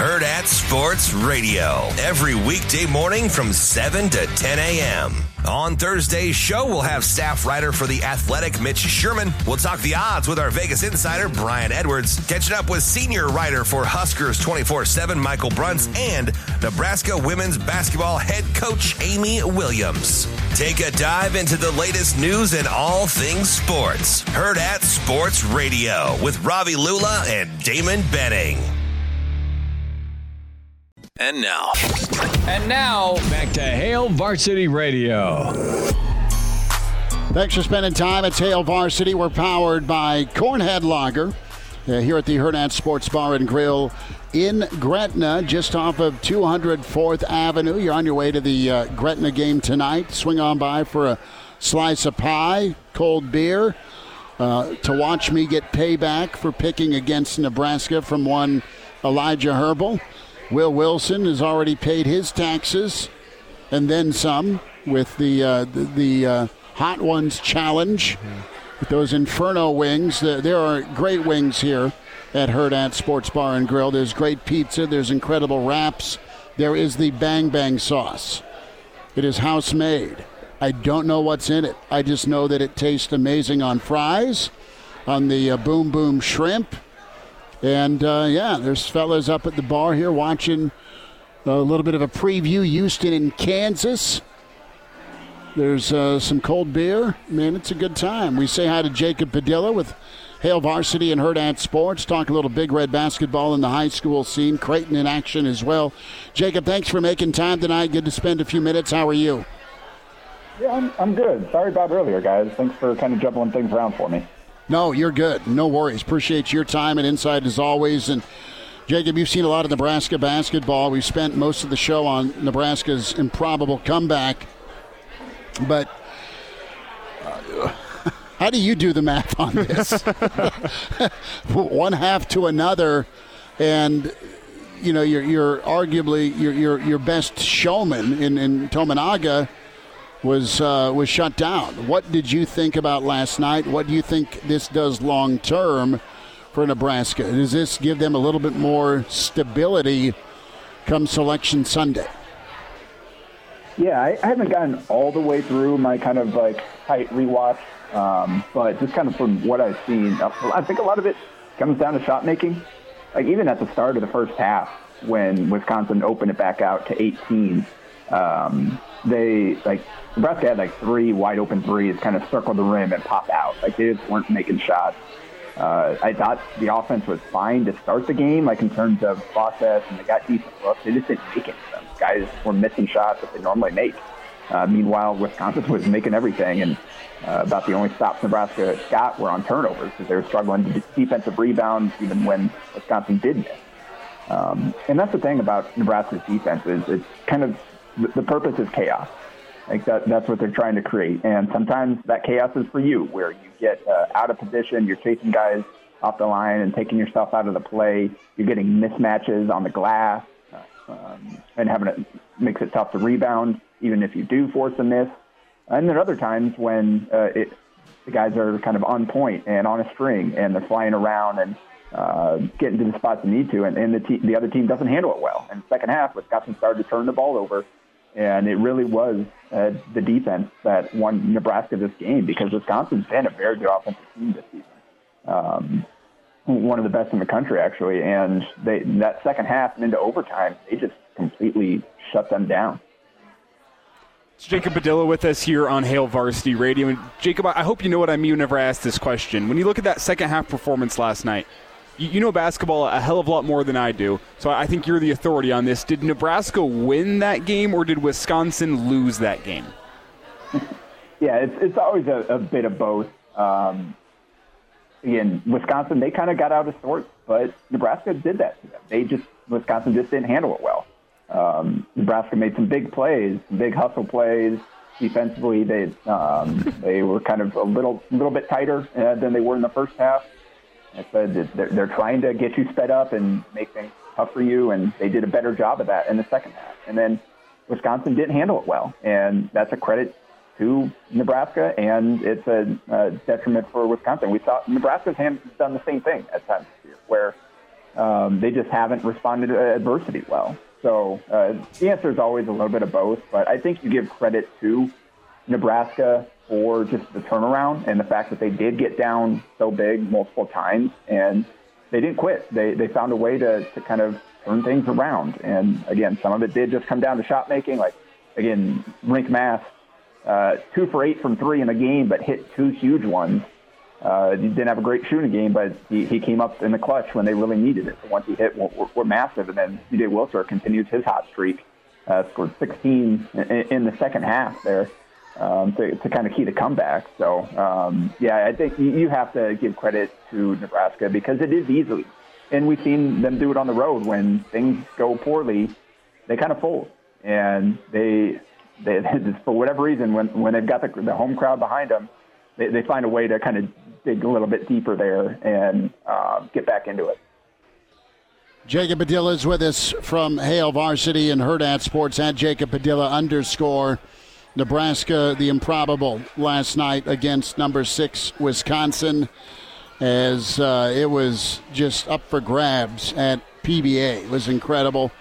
Hurrdat Sports Radio. Every weekday morning from 7 to 10 a.m. On Thursday's show, we'll have staff writer for The Athletic, Mitch Sherman. We'll talk the odds with our Vegas insider, Brian Edwards. Catching up with senior writer for Huskers 24 7, Michael Bruntz, and Nebraska women's basketball head coach, Amy Williams. Take a dive into the latest news and all things sports. Hurrdat Sports Radio with Ravi Lula and Damon Benning. And now. And now, back to Hail Varsity Radio. Thanks for spending time at Hail Varsity. We're powered by Cornhead Lager uh, here at the Hurrdat Sports Bar and Grill in Gretna, just off of 204th Avenue. You're on your way to the uh, Gretna game tonight. Swing on by for a slice of pie, cold beer, uh, to watch me get payback for picking against Nebraska from one Elijah Herbal. Will Wilson has already paid his taxes and then some with the uh, the, the uh, Hot Ones Challenge with those Inferno wings. There are great wings here at Hurrdat Sports Bar and Grill. There's great pizza. There's incredible wraps. There is the Bang Bang sauce. It is house made. I don't know what's in it. I just know that it tastes amazing on fries, on the uh, Boom Boom Shrimp and uh, yeah, there's fellas up at the bar here watching a little bit of a preview. Houston and Kansas. There's uh, some cold beer. Man, it's a good time. We say hi to Jacob Padilla with Hail Varsity and Hurrdat Sports. Talk a little Big Red basketball in the high school scene. Creighton in action as well. Jacob, thanks for making time tonight. Good to spend a few minutes. How are you? Yeah, I'm, I'm good. Sorry about earlier, guys. Thanks for kind of jumbling things around for me. No, you're good. No worries. Appreciate your time and insight as always. And Jacob, you've seen a lot of Nebraska basketball. We've spent most of the show on Nebraska's improbable comeback. But uh, how do you do the math on this? One half to another, and you know you're, you're arguably your your your best showman in in Tominaga was uh, was shut down. What did you think about last night? What do you think this does long term for Nebraska? Does this give them a little bit more stability come Selection Sunday? Yeah, I, I haven't gotten all the way through my kind of like tight rewatch, um, but just kind of from what I've seen, I think a lot of it comes down to shot making. Like even at the start of the first half, when Wisconsin opened it back out to 18, um, they like Nebraska had like three wide open threes kind of circle the rim and pop out. Like they just weren't making shots. Uh, I thought the offense was fine to start the game, like in terms of process, and they got decent looks. They just didn't make of them. Guys were missing shots that they normally make. Uh, meanwhile, Wisconsin was making everything, and uh, about the only stops Nebraska got were on turnovers because they were struggling to defensive rebounds even when Wisconsin did miss. Um, and that's the thing about Nebraska's defense is it's kind of the purpose is chaos. Like that, that's what they're trying to create. And sometimes that chaos is for you, where you get uh, out of position, you're chasing guys off the line and taking yourself out of the play. You're getting mismatches on the glass, um, and having it makes it tough to rebound, even if you do force a miss. And there are other times when uh, it, the guys are kind of on point and on a string, and they're flying around and uh, getting to the spots they need to, and, and the, te- the other team doesn't handle it well. And second half, Wisconsin started to turn the ball over and it really was uh, the defense that won Nebraska this game because Wisconsin's been a very good offensive team this season. Um, one of the best in the country, actually. And they, that second half and into overtime, they just completely shut them down. It's Jacob Padilla with us here on Hail Varsity Radio. And Jacob, I hope you know what I mean whenever I ask this question. When you look at that second half performance last night, you, know basketball a hell of a lot more than I do, so I think you're the authority on this. Did Nebraska win that game, or did Wisconsin lose that game? yeah, it's it's always a, a bit of both. Um, again, Wisconsin they kind of got out of sorts, but Nebraska did that to them. They just Wisconsin just didn't handle it well. Um, Nebraska made some big plays, big hustle plays. Defensively, they um, they were kind of a little little bit tighter uh, than they were in the first half. I said they're, they're trying to get you sped up and make things tough for you, and they did a better job of that in the second half. And then Wisconsin didn't handle it well, and that's a credit to Nebraska, and it's a, a detriment for Wisconsin. We saw Nebraska's hand done the same thing at times this year, where Um, they just haven't responded to adversity well. So uh, the answer is always a little bit of both, but I think you give credit to Nebraska for just the turnaround and the fact that they did get down so big multiple times and they didn't quit. They they found a way to, to kind of turn things around. And again, some of it did just come down to shot making. Like again, Rienk Mast, uh, two for eight from three in the game, but hit two huge ones. Uh, he didn't have a great shooting game, but he, he came up in the clutch when they really needed it. Ones he hit were, were, were massive, and then C.J. Wilcher continues his hot streak, uh, scored 16 in, in the second half there um, to, to kind of key the comeback. So, um, yeah, I think you, have to give credit to Nebraska because it is easily. And we've seen them do it on the road when things go poorly, they kind of fold. And they, they for whatever reason, when, when they've got the, the home crowd behind them, they, they find a way to kind of dig a little bit deeper there and uh, get back into it. Jacob Padilla is with us from Hail Varsity and Hurrdat Sports at Jacob Padilla underscore. Nebraska, the improbable last night against number six Wisconsin, as uh, it was just up for grabs at PBA. It was incredible.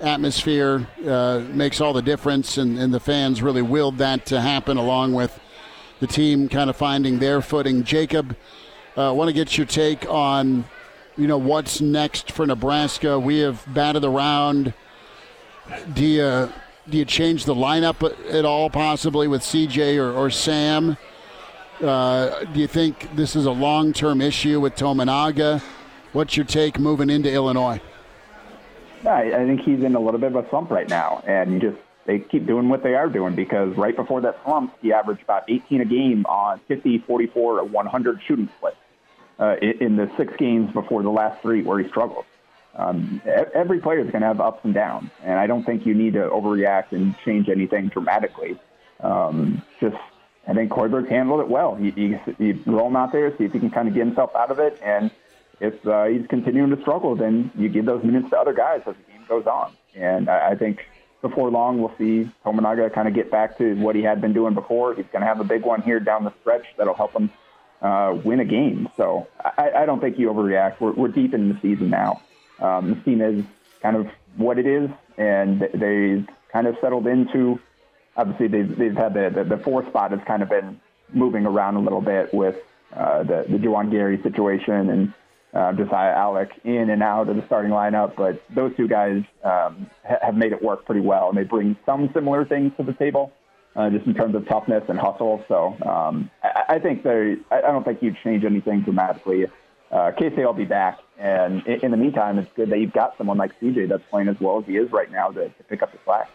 Atmosphere uh, makes all the difference, and, and the fans really willed that to happen, along with the team kind of finding their footing. Jacob, I uh, want to get your take on, you know, what's next for Nebraska. We have batted around. Do you do you change the lineup at all, possibly with CJ or, or Sam? Uh, do you think this is a long term issue with Tominaga? What's your take moving into Illinois? I, I think he's in a little bit of a slump right now, and you just they keep doing what they are doing because right before that slump, he averaged about 18 a game on 50, 44, or 100 shooting splits uh, in the six games before the last three where he struggled. Um, every player is going to have ups and downs, and I don't think you need to overreact and change anything dramatically. Um, just, I think Hoiberg handled it well. You, you, you roll him out there, see if he can kind of get himself out of it, and if uh, he's continuing to struggle, then you give those minutes to other guys as the game goes on. And I, I think before long, we'll see Tominaga kind of get back to what he had been doing before. He's going to have a big one here down the stretch that'll help him uh, win a game. So I, I don't think you overreact. We're, we're deep in the season now. Um, this team is kind of what it is, and they've kind of settled into. Obviously, they've, they've had the, the, the fourth spot has kind of been moving around a little bit with uh, the the Juwan Gary situation and uh, Josiah Allick in and out of the starting lineup. But those two guys um, ha- have made it work pretty well, and they bring some similar things to the table, uh, just in terms of toughness and hustle. So um, I, I think they. I don't think you'd change anything dramatically uh, Casey will be back. And in, in the meantime, it's good that you've got someone like CJ that's playing as well as he is right now to, to pick up the slack.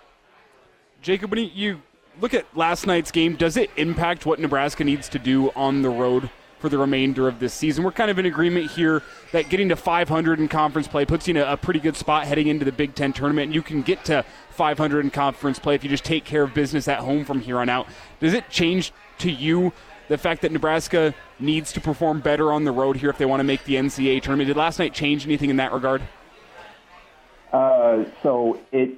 Jacob, when you look at last night's game, does it impact what Nebraska needs to do on the road for the remainder of this season? We're kind of in agreement here that getting to 500 in conference play puts you in a, a pretty good spot heading into the Big Ten tournament, and you can get to 500 in conference play if you just take care of business at home from here on out. Does it change to you the fact that Nebraska needs to perform better on the road here if they want to make the NCAA tournament. Did last night change anything in that regard? Uh, so it.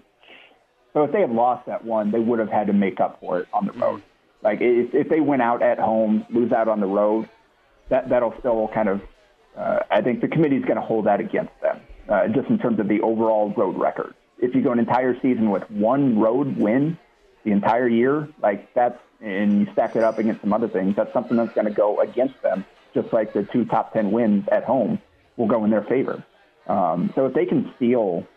So if they had lost that one, they would have had to make up for it on the road. Like if, if they went out at home, lose out on the road, that that'll still kind of. Uh, I think the committee's going to hold that against them, uh, just in terms of the overall road record. If you go an entire season with one road win, the entire year, like that's and you stack it up against some other things, that's something that's going to go against them, just like the two top 10 wins at home will go in their favor. Um, so if they can steal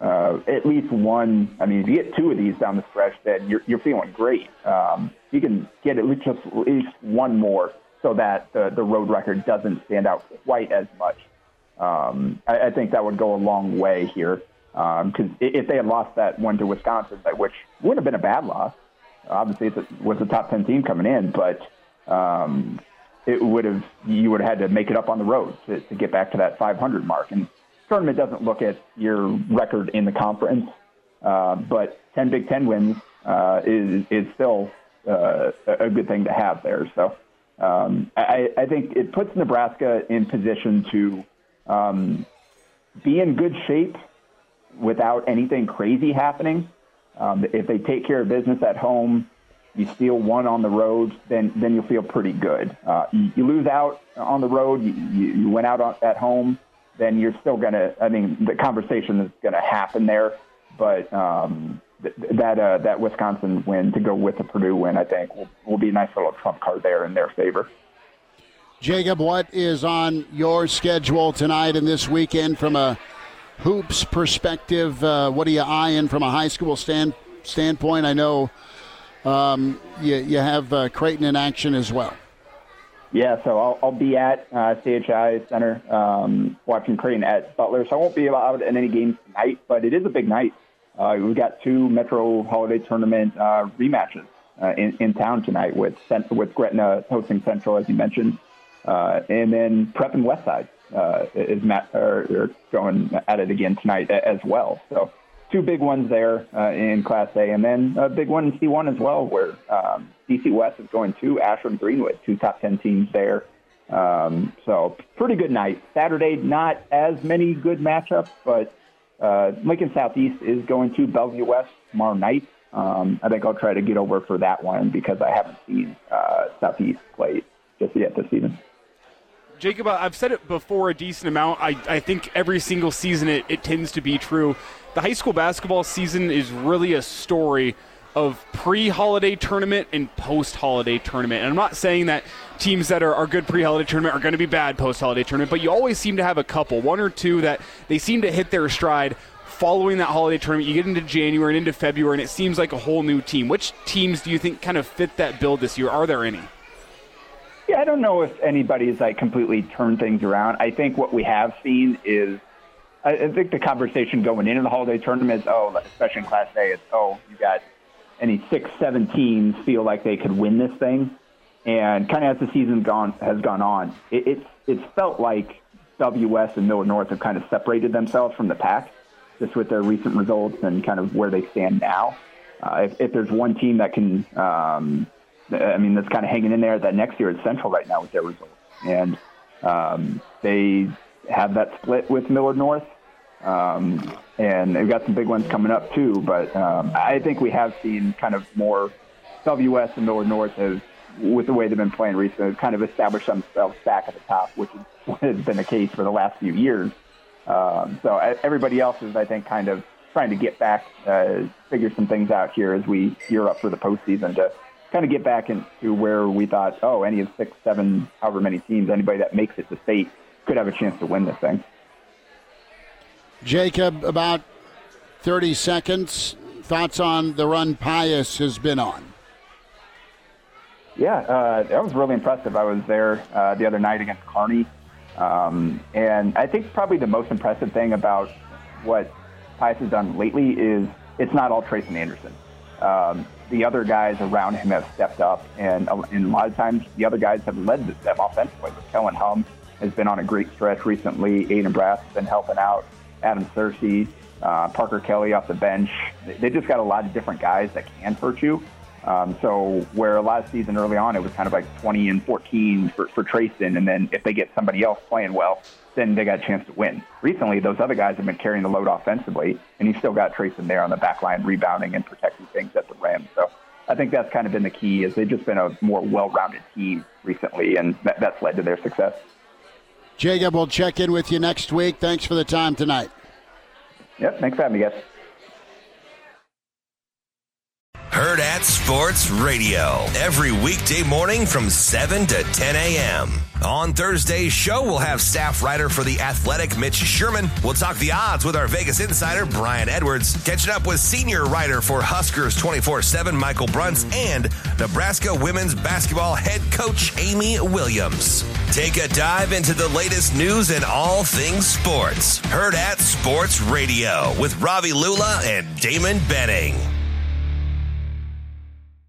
uh, at least one, I mean, if you get two of these down the stretch, then you're, you're feeling great. Um, you can get at least just at least one more so that the, the road record doesn't stand out quite as much. Um, I, I think that would go a long way here because um, if they had lost that one to Wisconsin, which would have been a bad loss, obviously it was a top 10 team coming in, but um, it would have you would have had to make it up on the road to, to get back to that 500 mark. And tournament doesn't look at your record in the conference, uh, but 10 Big Ten wins uh, is is still uh, a good thing to have there. So um, I, I think it puts Nebraska in position to um, be in good shape without anything crazy happening. Um, if they take care of business at home, you steal one on the road, then then you'll feel pretty good. Uh, you, you, lose out on the road, you, you, went out on, at home, then you're still going to, I mean, the conversation is going to happen there. But um, th- that uh, that Wisconsin win to go with the Purdue win, I think, will, will be a nice little trump card there in their favor. Jacob, what is on your schedule tonight and this weekend from a hoops perspective? Uh, what are you eyeing from a high school stand, standpoint? I know um, you, you have uh, Creighton in action as well. Yeah, so I'll, I'll be at uh, CHI Center um, watching Creighton at Butler. So I won't be allowed in any games tonight, but it is a big night. Uh, we've got two Metro Holiday Tournament uh, rematches uh, in, in town tonight with with Gretna hosting Central, as you mentioned, uh, and then Prep and Westside uh, is Matt are, are going at it again tonight as well. So two big ones there uh, in Class A, and then a big one in C1 as well, where um, DC West is going to Ashland Greenwood, two top 10 teams there. Um, so pretty good night. Saturday, not as many good matchups, but uh, Lincoln Southeast is going to Bellevue West tomorrow night. Um, I think I'll try to get over for that one because I haven't seen uh, Southeast play just yet this season. Jacob, I've said it before a decent amount. I, I think every single season it, it tends to be true. The high school basketball season is really a story of pre-holiday tournament and post-holiday tournament. And I'm not saying that teams that are, are good pre-holiday tournament are going to be bad post-holiday tournament, but you always seem to have a couple, one or two that they seem to hit their stride following that holiday tournament. You get into January and into February, and it seems like a whole new team. Which teams do you think kind of fit that bill this year? Are there any? Yeah, I don't know if anybody's like completely turned things around. I think what we have seen is, I think the conversation going into the holiday tournament is, oh, especially in Class A, is, oh, you got any six, seven teams feel like they could win this thing, and kind of as the season gone has gone on, it, it's it's felt like WS and Millard North have kind of separated themselves from the pack, just with their recent results and kind of where they stand now. Uh, if, if there's one team that can um, I mean, that's kind of hanging in there. That next year is Central right now with their results, and um, they have that split with Millard North, um, and they've got some big ones coming up too. But um, I think we have seen kind of more WS and Millard North have, with the way they've been playing recently, kind of established themselves back at the top, which has been the case for the last few years. Um, so everybody else is, I think, kind of trying to get back, uh, figure some things out here as we gear up for the postseason to kind of get back into where we thought, oh, any of six, seven, however many teams, anybody that makes it to state could have a chance to win this thing. Jacob, about 30 seconds. Thoughts on the run Pius has been on? Yeah, uh, that was really impressive. I was there uh, the other night against Kearney. Um, and I think probably the most impressive thing about what Pius has done lately is it's not all Trayson Anderson. Um, the other guys around him have stepped up, and, and a lot of times the other guys have led them offensively. Kellen Hum has been on a great stretch recently. Aiden Brass has been helping out. Adam Searcy, uh, Parker Kelly off the bench. They just got a lot of different guys that can hurt you. Um, so where last season early on it was kind of like 20 and 14 for, for Trayson, and then if they get somebody else playing well, then they got a chance to win. Recently, those other guys have been carrying the load offensively, and he's still got Trayson there on the back line, rebounding and protecting things at the rim. So I think that's kind of been the key is they've just been a more well-rounded team recently, and that, that's led to their success. Jacob, we'll check in with you next week. Thanks for the time tonight. Yep, thanks for having me, guys. Hurrdat Sports Radio every weekday morning from 7 to 10 a.m. On Thursday's show, we'll have staff writer for The Athletic, Mitch Sherman. We'll talk the odds with our Vegas insider, Brian Edwards. Catching up with senior writer for Huskers 24 7, Michael Bruntz, and Nebraska women's basketball head coach, Amy Williams. Take a dive into the latest news and all things sports. Hurrdat Sports Radio with Ravi Lula and Damon Benning.